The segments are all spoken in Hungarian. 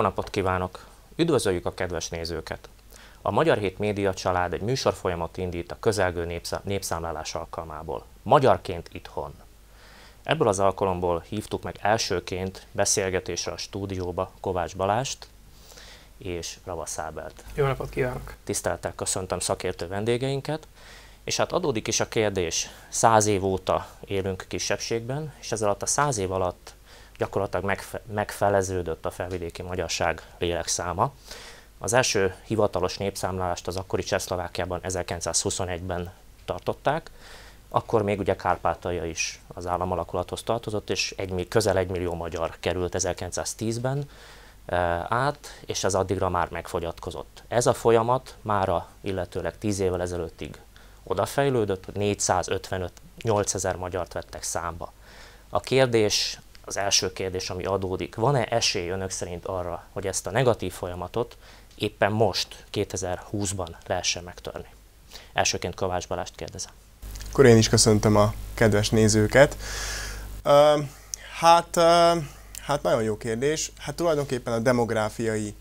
Jó napot kívánok! Üdvözöljük a kedves nézőket! A Magyar Hét Média Család egy műsorfolyamat indít a közelgő népszá- népszámlálás alkalmából. Magyarként itthon. Ebből az alkalomból hívtuk meg elsőként beszélgetésre a stúdióba Kovács Balást és Ravasz Ábelt. Jó napot kívánok! Tiszteltel köszöntöm szakértő vendégeinket. És hát adódik is a kérdés, száz év óta élünk kisebbségben, és ez alatt a száz év alatt gyakorlatilag megfe- megfeleződött a felvidéki magyarság lélekszáma. Az első hivatalos népszámlálást az akkori Csehszlovákiában 1921-ben tartották, akkor még ugye Kárpátalja is az államalakulathoz tartozott, és egy, közel egy millió magyar került 1910-ben át, és ez addigra már megfogyatkozott. Ez a folyamat mára, illetőleg 10 évvel ezelőttig odafejlődött, hogy 455 8000 magyart vettek számba. A kérdés, az első kérdés, ami adódik, van-e esély önök szerint arra, hogy ezt a negatív folyamatot éppen most, 2020-ban lehessen megtörni? Elsőként Kovács Balást kérdezem. Akkor én is köszöntöm a kedves nézőket. Uh, hát, uh, hát nagyon jó kérdés. Hát tulajdonképpen a demográfiai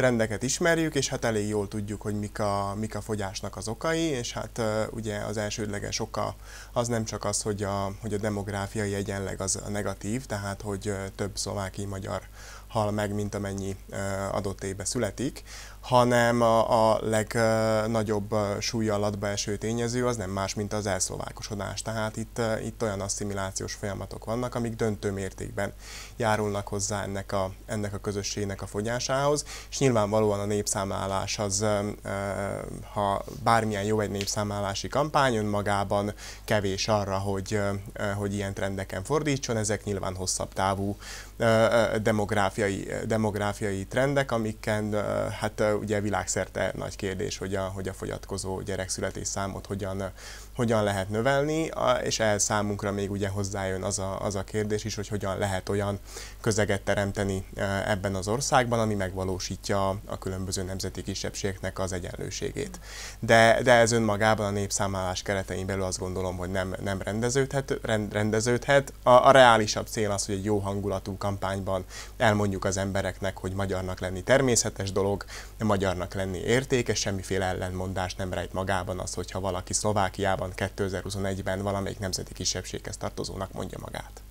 trendeket ismerjük, és hát elég jól tudjuk, hogy mik a, mik a fogyásnak az okai, és hát ugye az elsődleges oka az nem csak az, hogy a, hogy a demográfiai egyenleg az negatív, tehát hogy több szlováki magyar hal meg, mint amennyi adott évben születik, hanem a, a legnagyobb súlya alatba eső tényező az nem más, mint az elszlovákosodás. Tehát itt, itt olyan asszimilációs folyamatok vannak, amik döntő mértékben járulnak hozzá ennek a, ennek a közösségnek a fogyásához, és nyilvánvalóan a népszámlálás az, ha bármilyen jó egy népszámlálási kampány, önmagában kevés arra, hogy, hogy ilyen trendeken fordítson, ezek nyilván hosszabb távú demográfiai, demográfiai trendek, amiken hát ugye világszerte nagy kérdés, hogy a, hogy a fogyatkozó gyerekszületés számot hogyan, hogyan lehet növelni, és ehhez számunkra még ugye hozzájön az a, az a kérdés is, hogy hogyan lehet olyan közeget teremteni ebben az országban, ami megvalósítja a különböző nemzeti kisebbségeknek az egyenlőségét. De, de ez önmagában a népszámlálás keretein belül azt gondolom, hogy nem, nem rendeződhet. Rend, rendeződhet. A, a reálisabb cél az, hogy egy jó hangulatú kampányban elmondjuk az embereknek, hogy magyarnak lenni természetes dolog, magyarnak lenni értékes, semmiféle ellenmondás nem rejt magában az, hogyha valaki Szlovákiában 2021-ben valamelyik nemzeti kisebbséghez tartozónak mondja magát.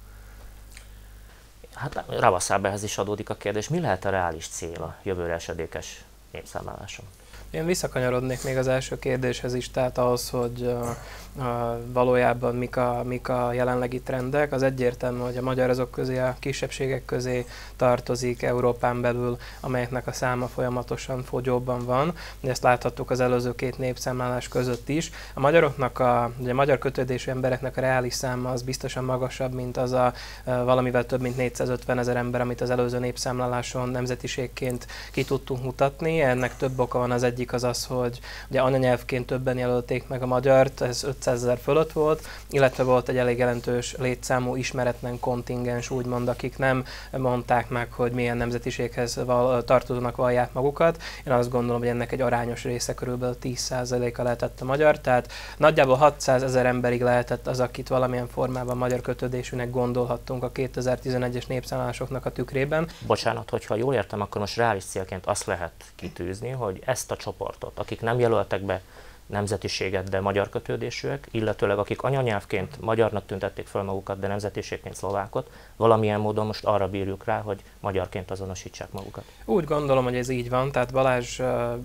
Hát Ravaszábehez is adódik a kérdés, mi lehet a reális cél a jövőre esedékes népszámláláson? Én visszakanyarodnék még az első kérdéshez is, tehát ahhoz, hogy uh, uh, valójában mik a, mik a jelenlegi trendek. Az egyértelmű, hogy a magyar azok közé, a kisebbségek közé tartozik Európán belül, amelyeknek a száma folyamatosan fogyóban van. Ezt láthattuk az előző két népszámlálás között is. A magyaroknak, a, ugye a magyar kötődésű embereknek a reális száma az biztosan magasabb, mint az a uh, valamivel több mint 450 ezer ember, amit az előző népszámláláson nemzetiségként ki tudtunk mutatni. Ennek több oka van az egy egyik az az, hogy ugye anyanyelvként többen jelölték meg a magyart, ez 500 ezer fölött volt, illetve volt egy elég jelentős létszámú ismeretlen kontingens, úgymond, akik nem mondták meg, hogy milyen nemzetiséghez val- tartozónak vallják magukat. Én azt gondolom, hogy ennek egy arányos része körülbelül 10%-a lehetett a magyar, tehát nagyjából 600 ezer emberig lehetett az, akit valamilyen formában magyar kötődésűnek gondolhattunk a 2011-es népszámlásoknak a tükrében. Bocsánat, hogyha jól értem, akkor most reális célként azt lehet kitűzni, hogy ezt a csoportot, akik nem jelöltek be nemzetiséget, de magyar kötődésűek, illetőleg akik anyanyelvként magyarnak tüntették fel magukat, de nemzetiségként szlovákot, valamilyen módon most arra bírjuk rá, hogy magyarként azonosítsák magukat. Úgy gondolom, hogy ez így van, tehát Balázs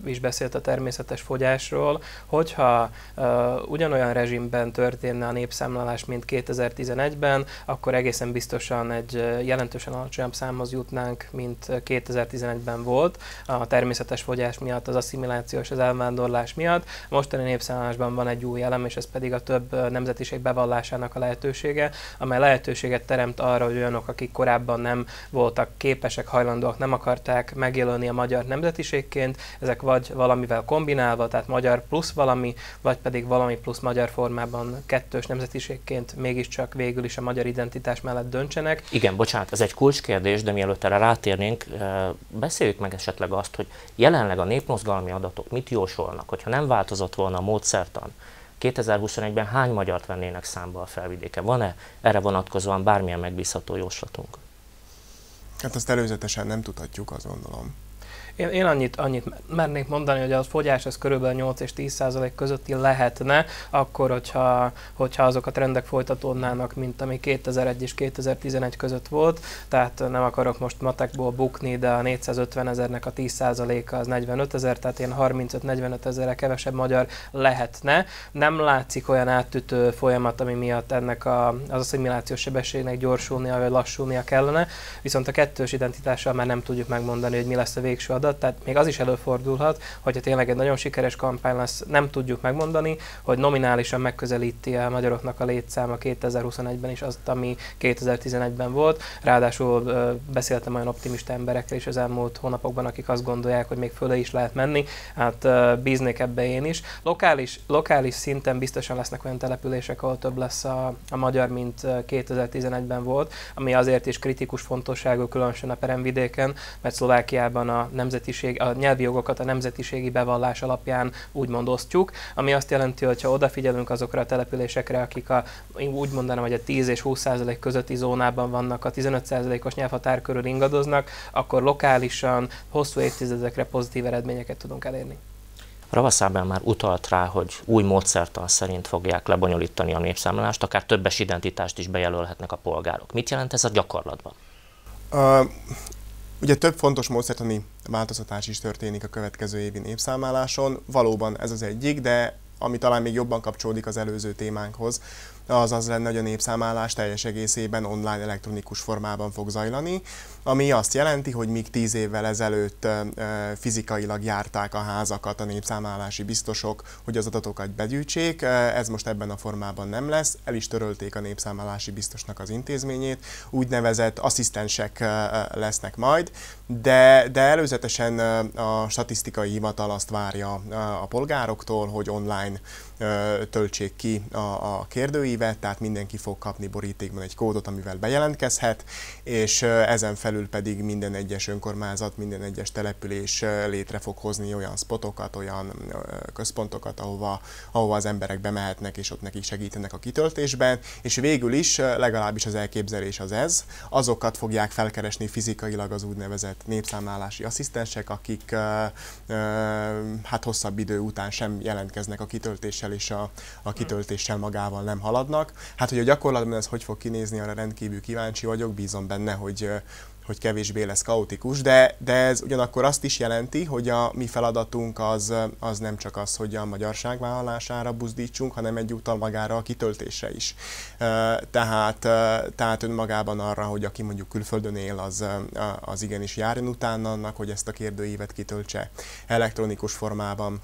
is beszélt a természetes fogyásról, hogyha ugyanolyan rezsimben történne a népszámlálás, mint 2011-ben, akkor egészen biztosan egy jelentősen alacsonyabb számhoz jutnánk, mint 2011-ben volt a természetes fogyás miatt, az asszimiláció és az elvándorlás miatt. Mostani népszámlálásban van egy új elem, és ez pedig a több nemzetiség bevallásának a lehetősége, amely lehetőséget teremt arra, hogy olyanok, akik korábban nem voltak képesek, hajlandóak, nem akarták megjelölni a magyar nemzetiségként, ezek vagy valamivel kombinálva, tehát magyar plusz valami, vagy pedig valami plusz magyar formában kettős nemzetiségként mégiscsak végül is a magyar identitás mellett döntsenek. Igen, bocsánat, ez egy kulcskérdés, de mielőtt erre rátérnénk, beszéljük meg esetleg azt, hogy jelenleg a népmozgalmi adatok mit jósolnak, hogyha nem változott volna a módszertan, 2021-ben hány magyart vennének számba a felvidéke? Van-e erre vonatkozóan bármilyen megbízható jóslatunk? Hát azt előzetesen nem tudhatjuk, azt gondolom. Én, én annyit, annyit mernék mondani, hogy a fogyás az körülbelül 8 és 10 százalék közötti lehetne, akkor, hogyha, hogyha azok a trendek folytatódnának, mint ami 2001 és 2011 között volt, tehát nem akarok most matekból bukni, de a 450 ezernek a 10 százaléka az 45 ezer, tehát ilyen 35-45 ezerre kevesebb magyar lehetne. Nem látszik olyan áttütő folyamat, ami miatt ennek a, az asszimilációs sebességnek gyorsulnia vagy lassulnia kellene, viszont a kettős identitással már nem tudjuk megmondani, hogy mi lesz a végső adat, tehát még az is előfordulhat, hogyha tényleg egy nagyon sikeres kampány lesz, nem tudjuk megmondani, hogy nominálisan megközelíti a magyaroknak a létszáma 2021-ben is azt, ami 2011-ben volt. Ráadásul beszéltem olyan optimista emberekkel is az elmúlt hónapokban, akik azt gondolják, hogy még fölé is lehet menni. Hát bíznék ebbe én is. Lokális, lokális szinten biztosan lesznek olyan települések, ahol több lesz a, a magyar, mint 2011-ben volt, ami azért is kritikus fontosságú, különösen a peremvidéken, mert Szlovákiában a nemzeti nemzetiség, a nyelvi jogokat a nemzetiségi bevallás alapján úgymond osztjuk, ami azt jelenti, hogy ha odafigyelünk azokra a településekre, akik a, úgy mondanám, hogy a 10 és 20 százalék közötti zónában vannak, a 15 százalékos nyelvhatár körül ingadoznak, akkor lokálisan hosszú évtizedekre pozitív eredményeket tudunk elérni. Ravaszában már utalt rá, hogy új módszertan szerint fogják lebonyolítani a népszámlálást, akár többes identitást is bejelölhetnek a polgárok. Mit jelent ez a gyakorlatban? Ugye több fontos módszertani változtatás is történik a következő évi népszámláláson. Valóban ez az egyik, de ami talán még jobban kapcsolódik az előző témánkhoz, az az lenne, hogy a népszámlálás teljes egészében online elektronikus formában fog zajlani, ami azt jelenti, hogy míg tíz évvel ezelőtt fizikailag járták a házakat a népszámlálási biztosok, hogy az adatokat begyűjtsék, ez most ebben a formában nem lesz, el is törölték a népszámlálási biztosnak az intézményét, úgynevezett asszisztensek lesznek majd, de, de előzetesen a statisztikai hivatal azt várja a polgároktól, hogy online töltsék ki a, a kérdőívet, tehát mindenki fog kapni borítékban egy kódot, amivel bejelentkezhet, és ezen felül pedig minden egyes önkormányzat, minden egyes település létre fog hozni olyan spotokat, olyan központokat, ahova, ahova az emberek bemehetnek, és ott nekik segítenek a kitöltésben, és végül is, legalábbis az elképzelés az ez, azokat fogják felkeresni fizikailag az úgynevezett népszámlálási asszisztensek, akik hát hosszabb idő után sem jelentkeznek a kitöltéssel kitöltéssel és a, a kitöltéssel magával nem haladnak. Hát, hogy a gyakorlatban ez hogy fog kinézni, arra rendkívül kíváncsi vagyok, bízom benne, hogy, hogy kevésbé lesz kaotikus, de, de ez ugyanakkor azt is jelenti, hogy a mi feladatunk az, az nem csak az, hogy a magyarság vállalására buzdítsunk, hanem egyúttal magára a kitöltésre is. Tehát, tehát önmagában arra, hogy aki mondjuk külföldön él, az, az igenis járjon utána annak, hogy ezt a kérdőívet kitöltse elektronikus formában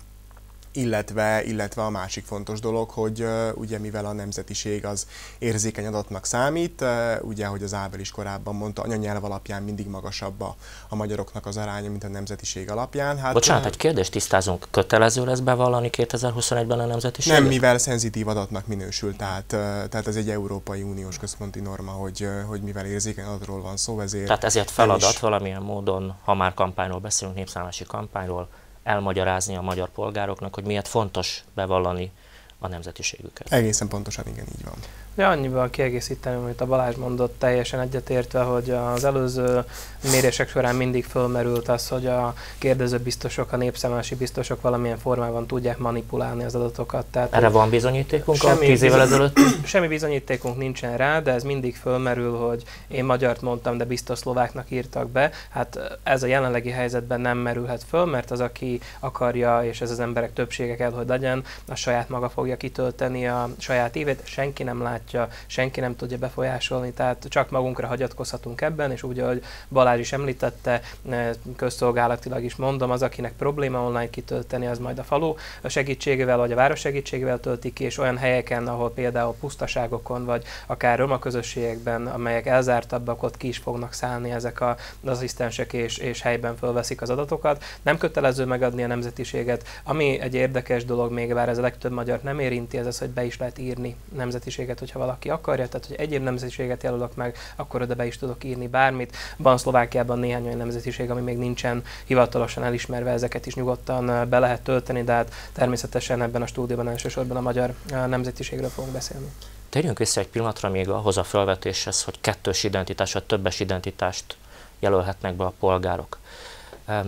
illetve, illetve a másik fontos dolog, hogy ugye mivel a nemzetiség az érzékeny adatnak számít, ugye, hogy az Ábel is korábban mondta, anyanyelv alapján mindig magasabb a, a magyaroknak az aránya, mint a nemzetiség alapján. Hát, Bocsánat, egy kérdést tisztázunk. Kötelező lesz bevallani 2021-ben a nemzetiség? Nem, mivel szenzitív adatnak minősül, tehát, tehát ez egy Európai Uniós központi norma, hogy, hogy mivel érzékeny adatról van szó, ezért... Tehát ezért feladat is... valamilyen módon, ha már kampányról beszélünk, népszállási kampányról, elmagyarázni a magyar polgároknak, hogy miért fontos bevallani a nemzetiségüket. Egészen pontosan igen, így van. Ja, annyival kiegészíteni, amit a Balázs mondott, teljesen egyetértve, hogy az előző mérések során mindig fölmerült az, hogy a kérdező biztosok, a népszámlási biztosok valamilyen formában tudják manipulálni az adatokat. Tehát, Erre van bizonyítékunk semmi, tíz évvel ezelőtt? Semmi bizonyítékunk nincsen rá, de ez mindig fölmerül, hogy én magyart mondtam, de biztos szlováknak írtak be. Hát ez a jelenlegi helyzetben nem merülhet föl, mert az, aki akarja, és ez az emberek többsége kell, hogy legyen, a saját maga fogja kitölteni a saját évét, senki nem látja látja, senki nem tudja befolyásolni, tehát csak magunkra hagyatkozhatunk ebben, és úgy, ahogy Balázs is említette, eh, közszolgálatilag is mondom, az, akinek probléma online kitölteni, az majd a falu segítségével, vagy a város segítségével töltik ki, és olyan helyeken, ahol például pusztaságokon, vagy akár roma közösségekben, amelyek elzártabbak, ott ki is fognak szállni ezek a, az asszisztensek, és, és helyben fölveszik az adatokat. Nem kötelező megadni a nemzetiséget. Ami egy érdekes dolog, még bár ez a legtöbb magyar nem érinti, ez az, hogy be is lehet írni nemzetiséget, hogyha valaki akarja, tehát hogy egyéb nemzetiséget jelölök meg, akkor oda be is tudok írni bármit. Van Szlovákiában néhány olyan nemzetiség, ami még nincsen hivatalosan elismerve, ezeket is nyugodtan be lehet tölteni, de hát természetesen ebben a stúdióban elsősorban a magyar nemzetiségről fogunk beszélni. Térjünk vissza egy pillanatra még ahhoz a felvetéshez, hogy kettős identitás vagy többes identitást jelölhetnek be a polgárok.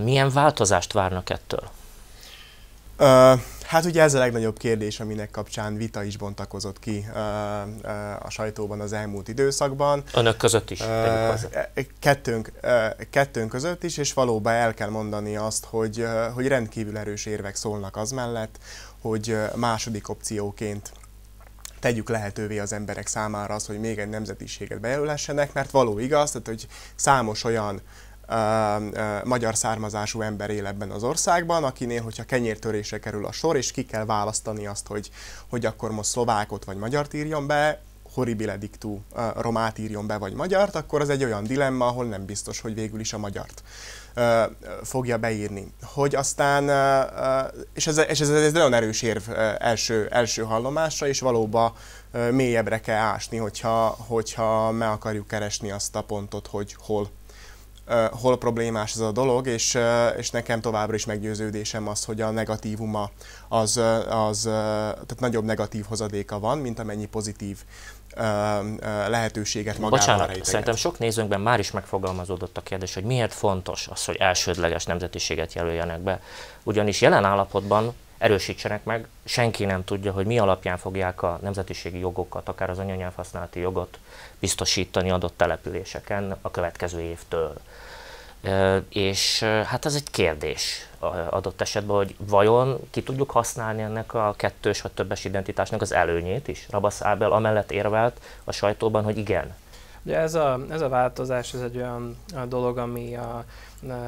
Milyen változást várnak ettől? Hát ugye ez a legnagyobb kérdés, aminek kapcsán vita is bontakozott ki a sajtóban az elmúlt időszakban. Önök között is? Uh, kettőnk, uh, kettőnk között is, és valóban el kell mondani azt, hogy, hogy rendkívül erős érvek szólnak az mellett, hogy második opcióként tegyük lehetővé az emberek számára az, hogy még egy nemzetiséget bejelölhessenek, mert való igaz, tehát hogy számos olyan magyar származású ember él ebben az országban, akinél, hogyha kenyértörésre kerül a sor, és ki kell választani azt, hogy, hogy akkor most szlovákot vagy magyart írjon be, horribile dictu romát írjon be, vagy magyart, akkor az egy olyan dilemma, ahol nem biztos, hogy végül is a magyart fogja beírni. Hogy aztán, és ez, és ez, ez nagyon erős érv első, első hallomásra, és valóban mélyebbre kell ásni, hogyha, hogyha meg akarjuk keresni azt a pontot, hogy hol hol problémás ez a dolog, és, és nekem továbbra is meggyőződésem az, hogy a negatívuma az, az tehát nagyobb negatív hozadéka van, mint amennyi pozitív lehetőséget magával Bocsánat, rejteget. szerintem sok nézőnkben már is megfogalmazódott a kérdés, hogy miért fontos az, hogy elsődleges nemzetiséget jelöljenek be. Ugyanis jelen állapotban erősítsenek meg, senki nem tudja, hogy mi alapján fogják a nemzetiségi jogokat, akár az anyanyelvhasználati jogot biztosítani adott településeken a következő évtől. És hát ez egy kérdés adott esetben, hogy vajon ki tudjuk használni ennek a kettős vagy többes identitásnak az előnyét is? Rabasz Ábel amellett érvelt a sajtóban, hogy igen. Ugye ez a, ez a változás, ez egy olyan dolog, ami a,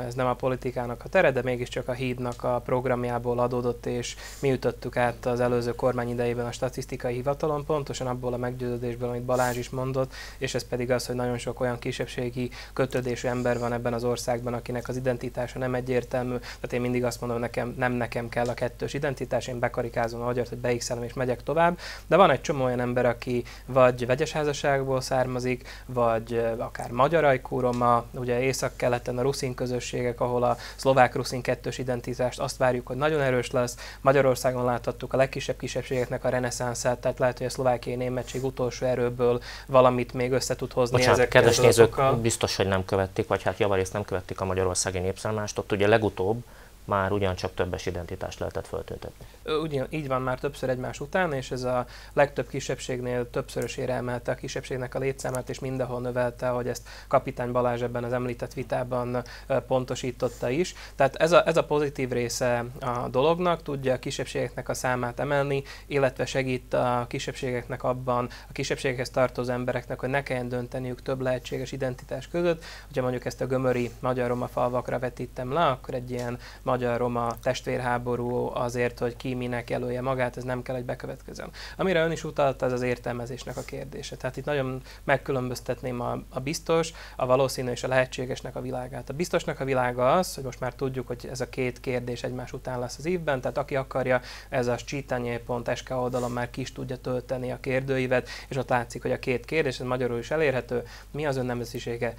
ez nem a politikának a tere, de mégiscsak a hídnak a programjából adódott, és mi ütöttük át az előző kormány idejében a statisztikai hivatalon, pontosan abból a meggyőződésből, amit Balázs is mondott, és ez pedig az, hogy nagyon sok olyan kisebbségi kötődésű ember van ebben az országban, akinek az identitása nem egyértelmű. Tehát én mindig azt mondom, nekem, nem nekem kell a kettős identitás, én bekarikázom a magyart, hogy beixelem és megyek tovább. De van egy csomó olyan ember, aki vagy vegyes házasságból származik, vagy akár magyar ajkúroma, ugye észak-keleten a ruszin közösségek, ahol a szlovák-ruszin kettős identitást azt várjuk, hogy nagyon erős lesz. Magyarországon láthattuk a legkisebb kisebbségeknek a reneszánszát, tehát lehet, hogy a szlovákiai németség utolsó erőből valamit még össze tud hozni Bocsánat, ezekkel kedves nézők, biztos, hogy nem követték, vagy hát javarészt nem követték a magyarországi népszállást. Ott ugye legutóbb már ugyancsak többes identitást lehetett föltöltetni. Ugyan, így van már többször egymás után, és ez a legtöbb kisebbségnél többszörösére emelte a kisebbségnek a létszámát, és mindenhol növelte, hogy ezt kapitány Balázs ebben az említett vitában pontosította is. Tehát ez a, ez a pozitív része a dolognak, tudja a kisebbségeknek a számát emelni, illetve segít a kisebbségeknek abban, a kisebbségekhez tartozó embereknek, hogy ne kelljen dönteniük több lehetséges identitás között. Hogyha mondjuk ezt a gömöri magyar-roma falvakra vetítem le, akkor egy ilyen magyar-roma testvérháború azért, hogy ki minek jelölje magát, ez nem kell, hogy bekövetkezzen. Amire ön is utalt, ez az értelmezésnek a kérdése. Tehát itt nagyon megkülönböztetném a, a biztos, a valószínű és a lehetségesnek a világát. A biztosnak a világa az, hogy most már tudjuk, hogy ez a két kérdés egymás után lesz az évben, tehát aki akarja, ez a csítanyé.sk oldalon már ki is tudja tölteni a kérdőívet, és ott látszik, hogy a két kérdés, ez magyarul is elérhető, mi az ön nemzetisége,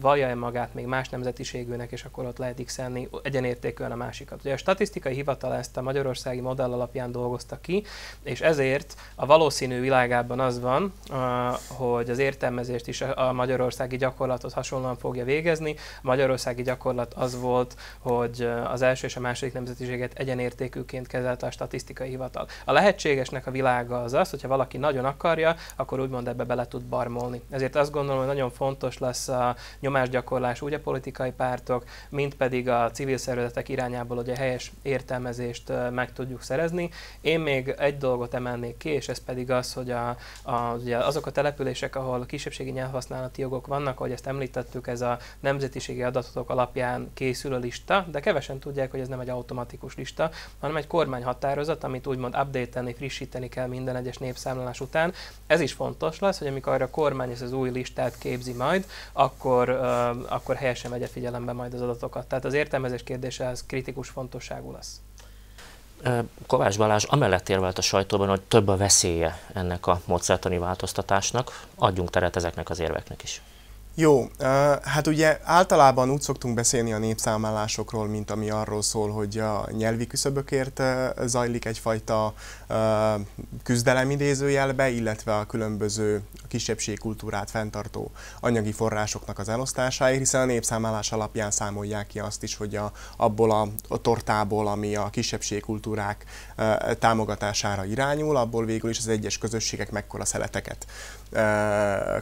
vallja-e magát még más nemzetiségűnek, és akkor ott lehet x egyenérték mértékűen a másikat. Ugye a statisztikai hivatal ezt a magyarországi modell alapján dolgozta ki, és ezért a valószínű világában az van, hogy az értelmezést is a magyarországi gyakorlatot hasonlóan fogja végezni. A magyarországi gyakorlat az volt, hogy az első és a második nemzetiséget egyenértékűként kezelte a statisztikai hivatal. A lehetségesnek a világa az az, hogyha valaki nagyon akarja, akkor úgymond ebbe bele tud barmolni. Ezért azt gondolom, hogy nagyon fontos lesz a nyomásgyakorlás úgy a politikai pártok, mint pedig a civil szervezetek emberek irányából a helyes értelmezést meg tudjuk szerezni. Én még egy dolgot emelnék ki, és ez pedig az, hogy a, a, ugye azok a települések, ahol a kisebbségi nyelvhasználati jogok vannak, ahogy ezt említettük, ez a nemzetiségi adatok alapján készül a lista, de kevesen tudják, hogy ez nem egy automatikus lista, hanem egy kormányhatározat, amit úgymond update frissíteni kell minden egyes népszámlálás után. Ez is fontos lesz, hogy amikor a kormány ezt az új listát képzi majd, akkor, uh, akkor helyesen vegye figyelembe majd az adatokat. Tehát az értelmezés kérdése ez kritikus fontosságú lesz. Kovács Balázs amellett érvelt a sajtóban, hogy több a veszélye ennek a módszertani változtatásnak. Adjunk teret ezeknek az érveknek is. Jó, hát ugye általában úgy szoktunk beszélni a népszámlálásokról, mint ami arról szól, hogy a nyelvi küszöbökért zajlik egyfajta küzdelem idézőjelbe, illetve a különböző kisebbségkultúrát fenntartó anyagi forrásoknak az elosztásáért, hiszen a népszámlálás alapján számolják ki azt is, hogy a, abból a, a tortából, ami a kisebbségkultúrák támogatására irányul, abból végül is az egyes közösségek mekkora szeleteket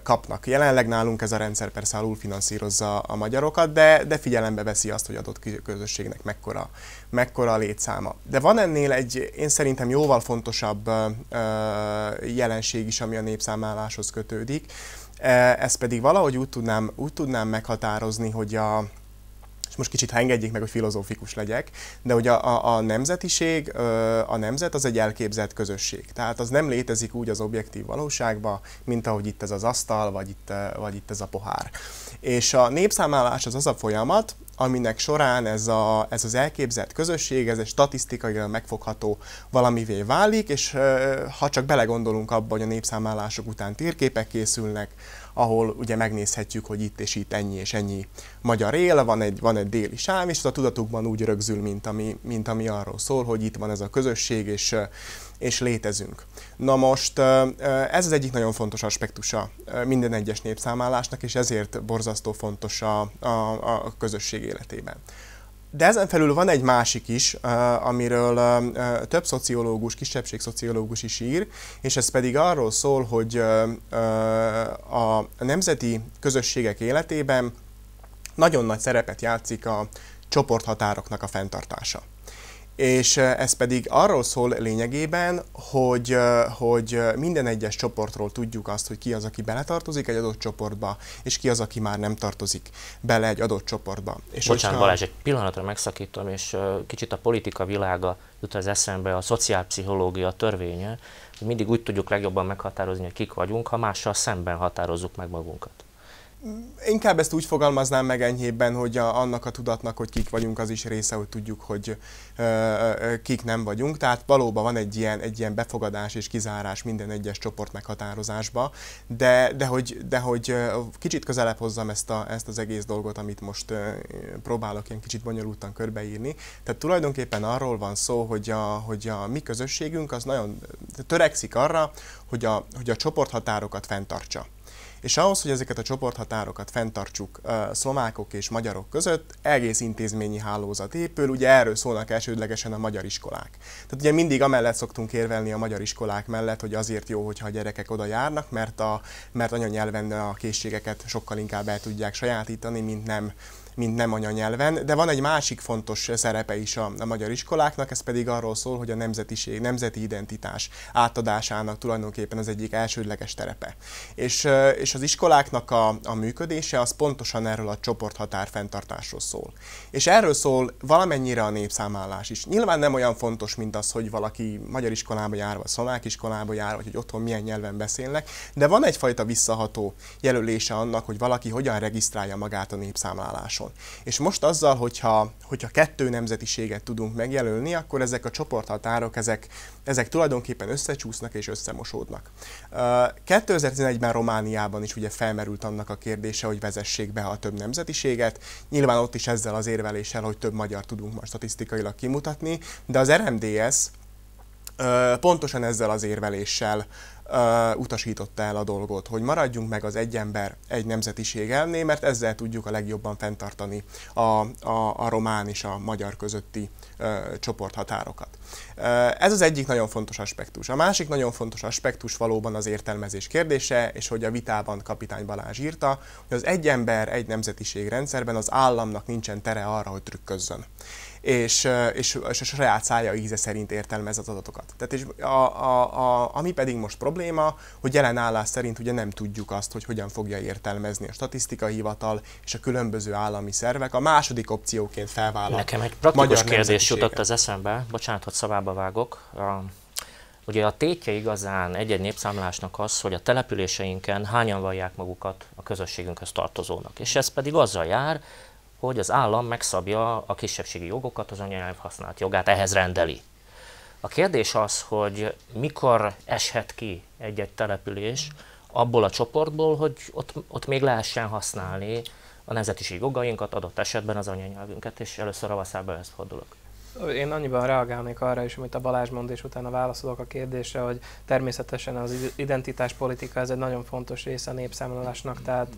kapnak. Jelenleg nálunk ez a rendszer persze alulfinanszírozza a magyarokat, de, de figyelembe veszi azt, hogy adott közösségnek mekkora, mekkora a létszáma. De van ennél egy, én szerintem jóval fontosabb jelenség is, ami a népszámláláshoz kötődik. Ez pedig valahogy úgy tudnám, úgy tudnám meghatározni, hogy a, és most kicsit ha engedjék meg, hogy filozófikus legyek, de hogy a, a, a nemzetiség, a nemzet az egy elképzelt közösség. Tehát az nem létezik úgy az objektív valóságban, mint ahogy itt ez az asztal, vagy itt, vagy itt ez a pohár. És a népszámlálás az az a folyamat, aminek során ez, a, ez az elképzelt közösség, ez egy statisztikailag megfogható valamivé válik, és ha csak belegondolunk abba, hogy a népszámlálások után térképek készülnek, ahol ugye megnézhetjük, hogy itt és itt ennyi és ennyi magyar él, van egy, van egy déli sáv, és az a tudatukban úgy rögzül, mint ami, mint ami arról szól, hogy itt van ez a közösség, és, és létezünk. Na most ez az egyik nagyon fontos aspektusa minden egyes népszámlálásnak, és ezért borzasztó fontos a, a, a közösség életében. De ezen felül van egy másik is, amiről több szociológus, kisebbségszociológus is ír, és ez pedig arról szól, hogy a nemzeti közösségek életében nagyon nagy szerepet játszik a csoporthatároknak a fenntartása és ez pedig arról szól lényegében, hogy, hogy minden egyes csoportról tudjuk azt, hogy ki az, aki beletartozik egy adott csoportba, és ki az, aki már nem tartozik bele egy adott csoportba. És Bocsánat, hogyha... Balázs, egy pillanatra megszakítom, és kicsit a politika világa jut az eszembe, a szociálpszichológia törvénye, hogy mindig úgy tudjuk legjobban meghatározni, hogy kik vagyunk, ha mással szemben határozzuk meg magunkat. Inkább ezt úgy fogalmaznám meg enyhébben, hogy a, annak a tudatnak, hogy kik vagyunk, az is része, hogy tudjuk, hogy ö, ö, kik nem vagyunk. Tehát valóban van egy ilyen, egy ilyen befogadás és kizárás minden egyes csoport meghatározásba, de, de, hogy, de hogy kicsit közelebb hozzam ezt, a, ezt az egész dolgot, amit most ö, próbálok ilyen kicsit bonyolultan körbeírni. Tehát tulajdonképpen arról van szó, hogy a, hogy a mi közösségünk az nagyon törekszik arra, hogy a, hogy a csoporthatárokat fenntartsa. És ahhoz, hogy ezeket a csoporthatárokat fenntartsuk szlomákok és magyarok között, egész intézményi hálózat épül, ugye erről szólnak elsődlegesen a magyar iskolák. Tehát ugye mindig amellett szoktunk érvelni a magyar iskolák mellett, hogy azért jó, hogyha a gyerekek oda járnak, mert, a, mert anyanyelven a készségeket sokkal inkább el tudják sajátítani, mint nem mint nem anyanyelven, de van egy másik fontos szerepe is a, a magyar iskoláknak, ez pedig arról szól, hogy a nemzetiség, nemzeti identitás átadásának tulajdonképpen az egyik elsődleges terepe. És, és az iskoláknak a, a működése az pontosan erről a csoporthatár fenntartásról szól. És erről szól valamennyire a népszámlálás is. Nyilván nem olyan fontos, mint az, hogy valaki magyar iskolába jár, vagy szlovák iskolába jár, vagy hogy otthon milyen nyelven beszélnek, de van egyfajta visszaható jelölése annak, hogy valaki hogyan regisztrálja magát a népszámláláson piacon. És most azzal, hogyha, hogyha kettő nemzetiséget tudunk megjelölni, akkor ezek a csoporthatárok, ezek, ezek tulajdonképpen összecsúsznak és összemosódnak. 2011-ben Romániában is ugye felmerült annak a kérdése, hogy vezessék be a több nemzetiséget. Nyilván ott is ezzel az érveléssel, hogy több magyar tudunk most statisztikailag kimutatni, de az RMDS pontosan ezzel az érveléssel uh, utasította el a dolgot, hogy maradjunk meg az egy ember, egy nemzetiség elné, mert ezzel tudjuk a legjobban fenntartani a, a, a román és a magyar közötti uh, csoporthatárokat. Uh, ez az egyik nagyon fontos aspektus. A másik nagyon fontos aspektus valóban az értelmezés kérdése, és hogy a vitában kapitány Balázs írta, hogy az egy ember, egy nemzetiség rendszerben az államnak nincsen tere arra, hogy trükközzön és, és, és a saját szája íze szerint értelmez az adatokat. Tehát és a, a, a, ami pedig most probléma, hogy jelen állás szerint ugye nem tudjuk azt, hogy hogyan fogja értelmezni a statisztikai hivatal és a különböző állami szervek. A második opcióként felvállal. Nekem egy praktikus kérdés jutott az eszembe, bocsánat, hogy szavába vágok. Ugye a tétje igazán egy-egy népszámlásnak az, hogy a településeinken hányan vallják magukat a közösségünkhöz tartozónak. És ez pedig azzal jár, hogy az állam megszabja a kisebbségi jogokat, az anyanyelv használat jogát, ehhez rendeli. A kérdés az, hogy mikor eshet ki egy-egy település abból a csoportból, hogy ott, ott még lehessen használni a nemzetiség jogainkat, adott esetben az anyanyelvünket, és először a vaszába ezt fordulok. Én annyiban reagálnék arra is, amit a Balázs mond, és utána válaszolok a kérdésre, hogy természetesen az identitáspolitika ez egy nagyon fontos része a népszámlálásnak, tehát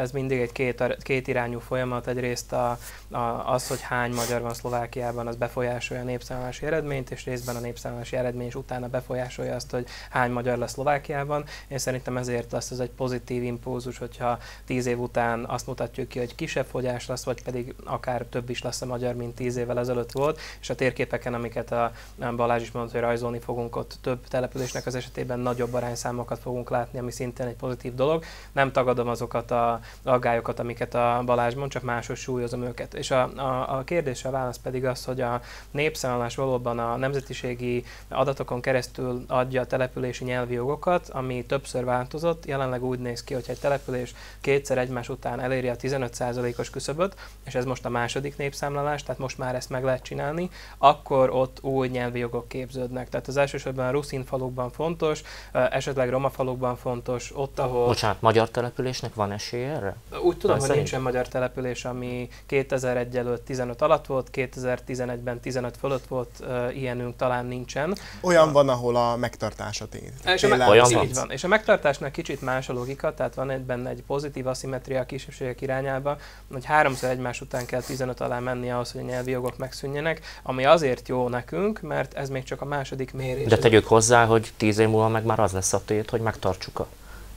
ez mindig egy két, két irányú folyamat. Egyrészt a, a, az, hogy hány magyar van Szlovákiában, az befolyásolja a népszámlálási eredményt, és részben a népszámlálási eredmény is utána befolyásolja azt, hogy hány magyar lesz Szlovákiában. Én szerintem ezért lesz ez egy pozitív impulzus, hogyha tíz év után azt mutatjuk ki, hogy kisebb fogyás lesz, vagy pedig akár több is lesz a magyar, mint tíz évvel ezelőtt volt, és a térképeken, amiket a Balázs is mondta, hogy rajzolni fogunk, ott több településnek az esetében nagyobb arányszámokat fogunk látni, ami szintén egy pozitív dolog. Nem tagadom azokat a aggályokat, amiket a Balázs mond, csak máshogy súlyozom őket. És a, a, a kérdés, a válasz pedig az, hogy a népszámlálás valóban a nemzetiségi adatokon keresztül adja a települési nyelvi jogokat, ami többször változott. Jelenleg úgy néz ki, hogy egy település kétszer egymás után eléri a 15%-os küszöböt, és ez most a második népszámlálás, tehát most már ezt meg lehet csinálni csinálni, akkor ott új nyelvi jogok képződnek. Tehát az elsősorban a ruszin falukban fontos, esetleg roma falukban fontos, ott, ahol... Bocsánat, magyar településnek van esély erre? Úgy tudom, hogy nincsen magyar település, ami 2001 előtt 15 alatt volt, 2011-ben 15 fölött volt, ilyenünk talán nincsen. Olyan a... van, ahol a megtartás a tény. És a, me- olyan van. van. És a megtartásnak kicsit más a logika, tehát van egy benne egy pozitív aszimetria a kisebbségek irányába, hogy háromszor egymás után kell 15 alá menni ahhoz, hogy a nyelvi jogok megszűnjenek, ami azért jó nekünk, mert ez még csak a második mérés. De tegyük hozzá, hogy tíz év múlva meg már az lesz a tét, hogy megtartsuk a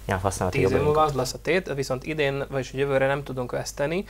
nyelvhasználati Tíz év múlva az lesz a tét, viszont idén, vagyis jövőre nem tudunk veszteni.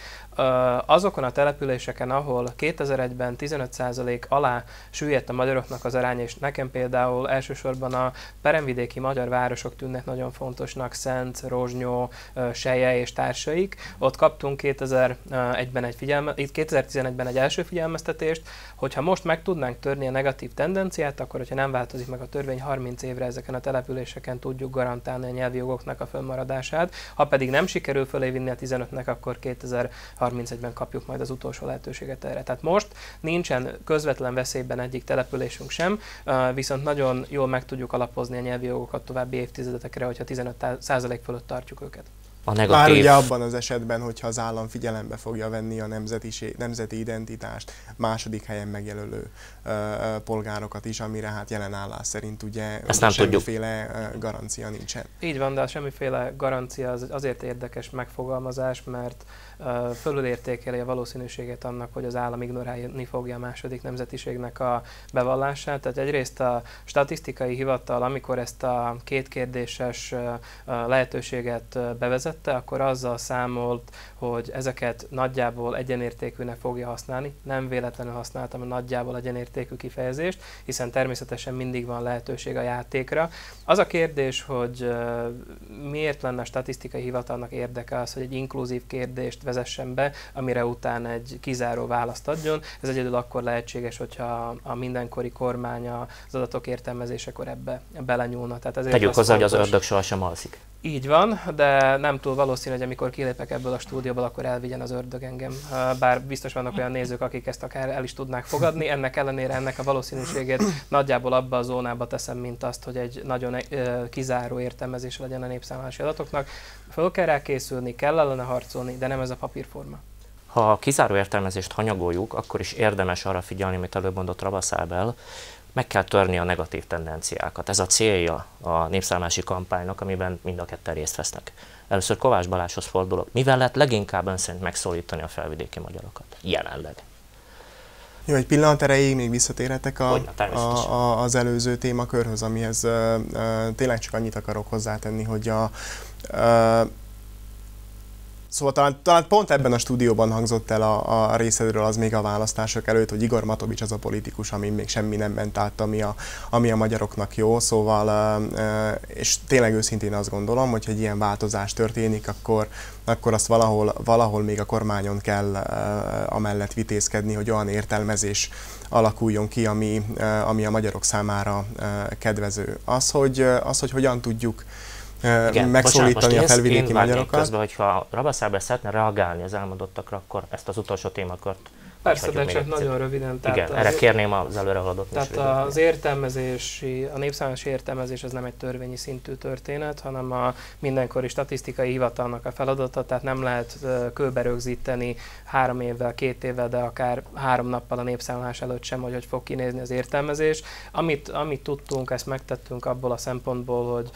Azokon a településeken, ahol 2001-ben 15% alá süllyedt a magyaroknak az aránya, és nekem például elsősorban a peremvidéki magyar városok tűnnek nagyon fontosnak, Szent, Rozsnyó, Seje és társaik. Ott kaptunk 2001-ben egy figyelme, itt 2011-ben egy első figyelmeztetést, hogyha most meg tudnánk törni a negatív tendenciát, akkor hogyha nem változik meg a törvény 30 évre ezeken a településeken tudjuk garantálni a nyelvi jogok országoknak a fönnmaradását. Ha pedig nem sikerül fölé vinni a 15-nek, akkor 2031-ben kapjuk majd az utolsó lehetőséget erre. Tehát most nincsen közvetlen veszélyben egyik településünk sem, viszont nagyon jól meg tudjuk alapozni a nyelvi jogokat további évtizedekre, hogyha 15% fölött tartjuk őket a negatív... Már ugye abban az esetben, hogyha az állam figyelembe fogja venni a nemzeti identitást, második helyen megjelölő ö, ö, polgárokat is, amire hát jelen állás szerint ugye Ezt nem semmiféle tudjuk. garancia nincsen. Így van, de a semmiféle garancia az azért érdekes megfogalmazás, mert fölülértékeli a valószínűséget annak, hogy az állam ignorálni fogja a második nemzetiségnek a bevallását. Tehát egyrészt a statisztikai hivatal, amikor ezt a kétkérdéses lehetőséget bevezette, akkor azzal számolt, hogy ezeket nagyjából egyenértékűnek fogja használni. Nem véletlenül használtam a nagyjából egyenértékű kifejezést, hiszen természetesen mindig van lehetőség a játékra. Az a kérdés, hogy miért lenne a statisztikai hivatalnak érdeke az, hogy egy inkluzív kérdést vezessen be, amire után egy kizáró választ adjon. Ez egyedül akkor lehetséges, hogyha a mindenkori kormány az adatok értelmezésekor ebbe belenyúlna. Tehát ezért Tegyük hozzá, hogy az ördög sohasem alszik. Így van, de nem túl valószínű, hogy amikor kilépek ebből a stúdióból, akkor elvigyen az ördög engem. Bár biztos vannak olyan nézők, akik ezt akár el is tudnák fogadni, ennek ellenére ennek a valószínűségét nagyjából abba a zónába teszem, mint azt, hogy egy nagyon kizáró értelmezés legyen a népszámlási adatoknak. Föl kell rá készülni, kell ellene harcolni, de nem ez a papírforma. Ha a kizáró értelmezést hanyagoljuk, akkor is érdemes arra figyelni, amit előbb mondott Rabaszábel, meg kell törni a negatív tendenciákat. Ez a célja a népszámlási kampánynak, amiben mind a ketten részt vesznek. Először Kovács Balázshoz fordulok. Mivel lehet leginkább ön szerint megszólítani a felvidéki magyarokat jelenleg? Jó, egy pillanat erejéig még visszatérhetek a, a, a, az előző témakörhöz, amihez uh, uh, tényleg csak annyit akarok hozzátenni, hogy a, uh, Szóval talán, talán pont ebben a stúdióban hangzott el a, a részedről az még a választások előtt, hogy Igor Matovics az a politikus, ami még semmi nem ment át, ami a, ami a magyaroknak jó. Szóval, és tényleg őszintén azt gondolom, hogy egy ilyen változás történik, akkor, akkor azt valahol, valahol még a kormányon kell amellett vitézkedni, hogy olyan értelmezés alakuljon ki, ami, ami a magyarok számára kedvező. Az, hogy, az, hogy hogyan tudjuk igen, megszólítani bocsánat, a felvidéki magyarokat. Közben, hogyha Rabaszáber szeretne reagálni az elmondottakra, akkor ezt az utolsó témakört Persze, de csak nagyon röviden. Tehát Igen, erre kérném az előre haladott Tehát az értelmezési, a népszámos értelmezés az nem egy törvényi szintű történet, hanem a mindenkori statisztikai hivatalnak a feladata, tehát nem lehet kőbe rögzíteni három évvel, két évvel, de akár három nappal a népszámlás előtt sem, hogy hogy fog kinézni az értelmezés. Amit, amit tudtunk, ezt megtettünk abból a szempontból, hogy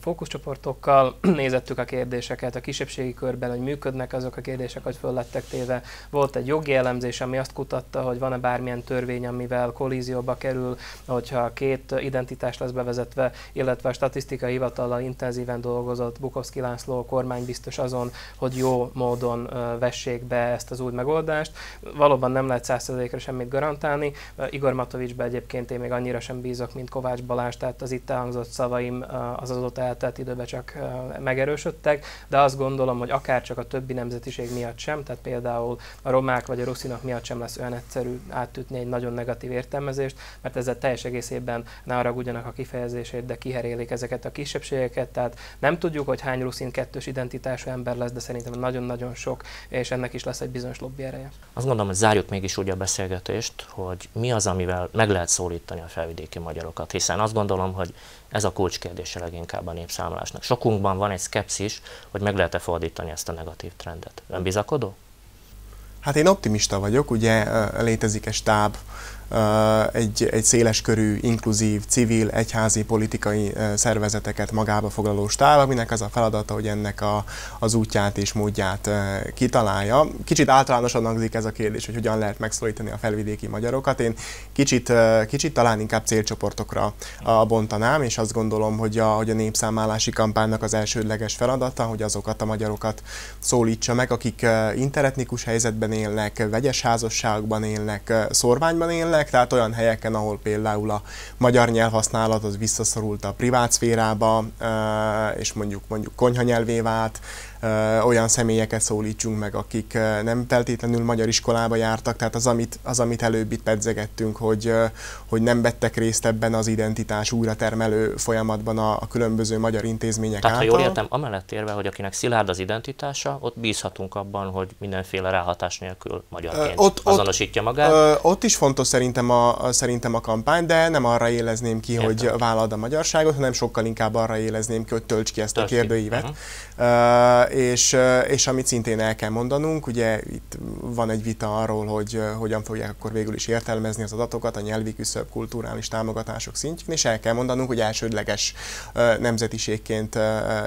fókuszcsoportokkal nézettük a kérdéseket, a kisebbségi körben, hogy működnek azok a kérdések, hogy föl lettek téve. Volt egy jogi elemzés, ami azt kutatta, hogy van-e bármilyen törvény, amivel kollízióba kerül, hogyha két identitás lesz bevezetve, illetve a statisztikai hivatallal intenzíven dolgozott Bukowski László kormány biztos azon, hogy jó módon vessék be ezt az új megoldást. Valóban nem lehet százszerzékra semmit garantálni. Igor Matovicsbe egyébként én még annyira sem bízok, mint Kovács Balázs, tehát az itt elhangzott szavaim az azóta eltelt időben csak megerősödtek, de azt gondolom, hogy akár csak a többi nemzetiség miatt sem, tehát például a romák vagy a ruszinok miatt sem lesz olyan egyszerű átütni egy nagyon negatív értelmezést, mert ezzel teljes egészében ne haragudjanak a kifejezését, de kiherélik ezeket a kisebbségeket, tehát nem tudjuk, hogy hány ruszin kettős identitású ember lesz, de szerintem nagyon-nagyon sok, és ennek is lesz egy bizonyos lobby ereje. Azt gondolom, hogy zárjuk mégis úgy a beszélgetést, hogy mi az, amivel meg lehet szólítani a felvidéki magyarokat, hiszen azt gondolom, hogy ez a kulcskérdése leginkább a népszámlásnak. Sokunkban van egy szkepszis, hogy meg lehet-e fordítani ezt a negatív trendet. Ön bizakodó? Hát én optimista vagyok, ugye létezik egy stáb, egy, egy széleskörű, inkluzív, civil, egyházi, politikai szervezeteket magába foglaló stáb, aminek az a feladata, hogy ennek a, az útját és módját kitalálja. Kicsit általánosan hangzik ez a kérdés, hogy hogyan lehet megszólítani a felvidéki magyarokat. Én kicsit, kicsit talán inkább célcsoportokra bontanám, és azt gondolom, hogy a, hogy a népszámlálási kampánynak az elsődleges feladata, hogy azokat a magyarokat szólítsa meg, akik interetnikus helyzetben élnek, vegyes házasságban élnek, szorványban élnek, élnek, tehát olyan helyeken, ahol például a magyar nyelvhasználat az visszaszorult a privát szférába, és mondjuk mondjuk konyhanyelvé vált, olyan személyeket szólítsunk meg, akik nem feltétlenül magyar iskolába jártak, tehát az, amit, az, amit előbb itt pedzegettünk, hogy, hogy nem vettek részt ebben az identitás újratermelő folyamatban a, a különböző magyar intézmények Tehát, által. ha jól értem, amellett érve, hogy akinek szilárd az identitása, ott bízhatunk abban, hogy mindenféle ráhatás nélkül magyarként ott, azonosítja magát. Ö, ott is fontos szerintem a, szerintem a kampány, de nem arra élezném ki, Értem. hogy vállald a magyarságot, hanem sokkal inkább arra élezném ki, hogy tölts ki ezt Tölts a kérdőívet. Uh-huh és, és amit szintén el kell mondanunk, ugye itt van egy vita arról, hogy hogyan fogják akkor végül is értelmezni az adatokat a nyelvi küszöbb kulturális támogatások szintjén, és el kell mondanunk, hogy elsődleges nemzetiségként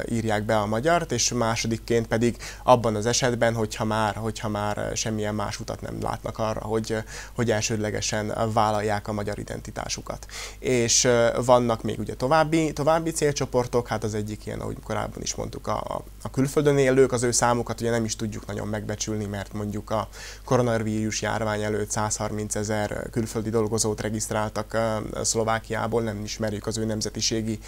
írják be a magyart, és másodikként pedig abban az esetben, hogyha már, hogyha már semmilyen más utat nem látnak arra, hogy, hogy elsődlegesen vállalják a magyar identitásukat. És vannak még ugye további, további célcsoportok, hát az egyik ilyen, ahogy korábban is mondtuk, a, a külföldön külföldön élők, az ő számukat ugye nem is tudjuk nagyon megbecsülni, mert mondjuk a koronavírus járvány előtt 130 ezer külföldi dolgozót regisztráltak Szlovákiából, nem ismerjük az ő nemzetiségi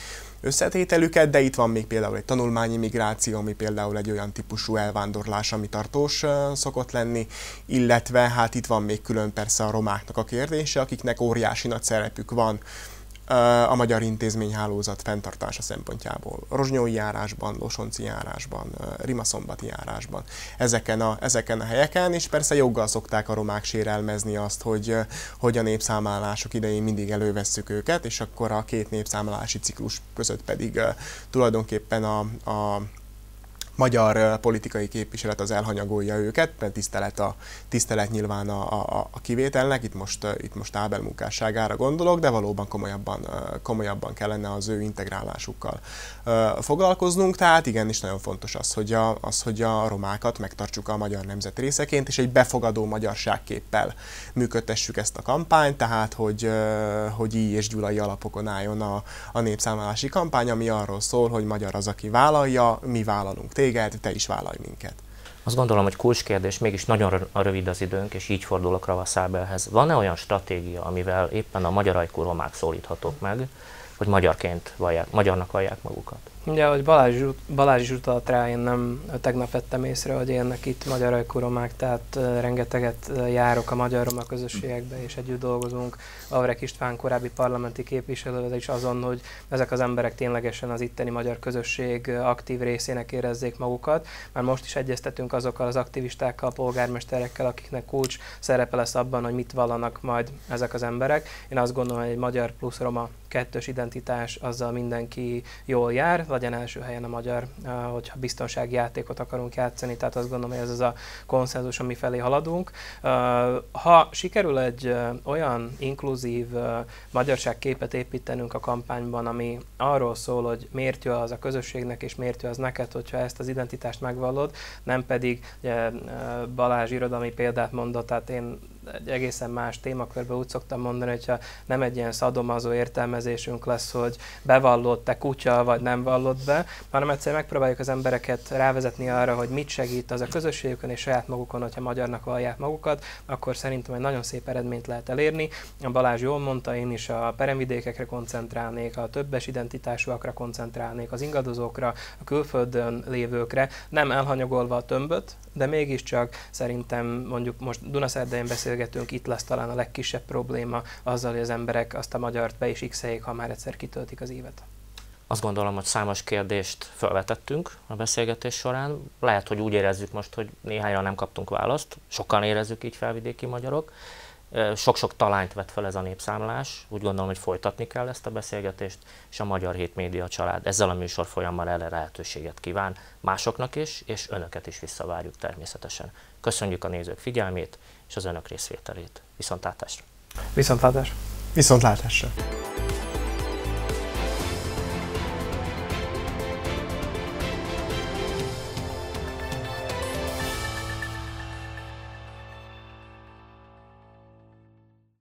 összetételüket, de itt van még például egy tanulmányi migráció, ami például egy olyan típusú elvándorlás, ami tartós szokott lenni, illetve hát itt van még külön persze a romáknak a kérdése, akiknek óriási nagy szerepük van a magyar intézményhálózat fenntartása szempontjából. Rozsnyói járásban, Losonci járásban, Rimaszombati járásban, ezeken a, ezeken a helyeken, és persze joggal szokták a romák sérelmezni azt, hogy, hogy a népszámlálások idején mindig elővesszük őket, és akkor a két népszámlálási ciklus között pedig tulajdonképpen a, a magyar politikai képviselet az elhanyagolja őket, mert tisztelet, a, tisztelet nyilván a, a, a kivételnek, itt most, itt most Ábel munkásságára gondolok, de valóban komolyabban, komolyabban kellene az ő integrálásukkal foglalkoznunk, tehát igenis nagyon fontos az, hogy a, az, hogy a romákat megtartsuk a magyar nemzet részeként, és egy befogadó magyarságképpel működtessük ezt a kampányt, tehát hogy, hogy így és gyulai alapokon álljon a, a népszámlálási kampány, ami arról szól, hogy magyar az, aki vállalja, mi vállalunk téged, téged, te is vállalj minket. Azt gondolom, hogy kulcskérdés, mégis nagyon rövid az időnk, és így fordulok Ravaszábelhez. Van-e olyan stratégia, amivel éppen a magyar ajkú romák szólíthatók meg, hogy magyarként vallják, magyarnak vallják magukat? Ugye, hogy Balázs, Balázs utalt rá, én nem tegnap vettem észre, hogy élnek itt magyar ajkuromák, tehát rengeteget járok a magyar roma közösségekbe, és együtt dolgozunk. Avrek István korábbi parlamenti képviselő is azon, hogy ezek az emberek ténylegesen az itteni magyar közösség aktív részének érezzék magukat. Már most is egyeztetünk azokkal az aktivistákkal, polgármesterekkel, akiknek kulcs szerepe lesz abban, hogy mit vallanak majd ezek az emberek. Én azt gondolom, hogy egy magyar plusz roma kettős identitás, azzal mindenki jól jár, legyen első helyen a magyar, hogyha biztonsági játékot akarunk játszani, tehát azt gondolom, hogy ez az a konszenzus, ami felé haladunk. Ha sikerül egy olyan inkluzív magyarság képet építenünk a kampányban, ami arról szól, hogy miért jó az a közösségnek, és miért jó az neked, hogyha ezt az identitást megvallod, nem pedig ugye, Balázs irodalmi példát mondott, tehát én egy egészen más témakörben úgy szoktam mondani, hogyha nem egy ilyen szadomazó értelmezésünk lesz, hogy bevallott te kutya, vagy nem vallott be, hanem egyszerűen megpróbáljuk az embereket rávezetni arra, hogy mit segít az a közösségükön és saját magukon, hogyha magyarnak vallják magukat, akkor szerintem egy nagyon szép eredményt lehet elérni. A Balázs jól mondta, én is a peremvidékekre koncentrálnék, a többes identitásúakra koncentrálnék, az ingadozókra, a külföldön lévőkre, nem elhanyagolva a tömböt, de mégiscsak szerintem mondjuk most Dunaszerdején beszélgetünk, itt lesz talán a legkisebb probléma azzal, hogy az emberek azt a magyart be is x ha már egyszer kitöltik az évet. Azt gondolom, hogy számos kérdést felvetettünk a beszélgetés során. Lehet, hogy úgy érezzük most, hogy néhányan nem kaptunk választ, sokan érezzük így felvidéki magyarok. Sok-sok talányt vett fel ez a népszámlás, úgy gondolom, hogy folytatni kell ezt a beszélgetést, és a Magyar Hét Média család ezzel a műsor folyammal erre lehetőséget kíván másoknak is, és önöket is visszavárjuk természetesen. Köszönjük a nézők figyelmét és az önök részvételét. Viszontlátásra! Viszontlátásra! Viszontlátásra!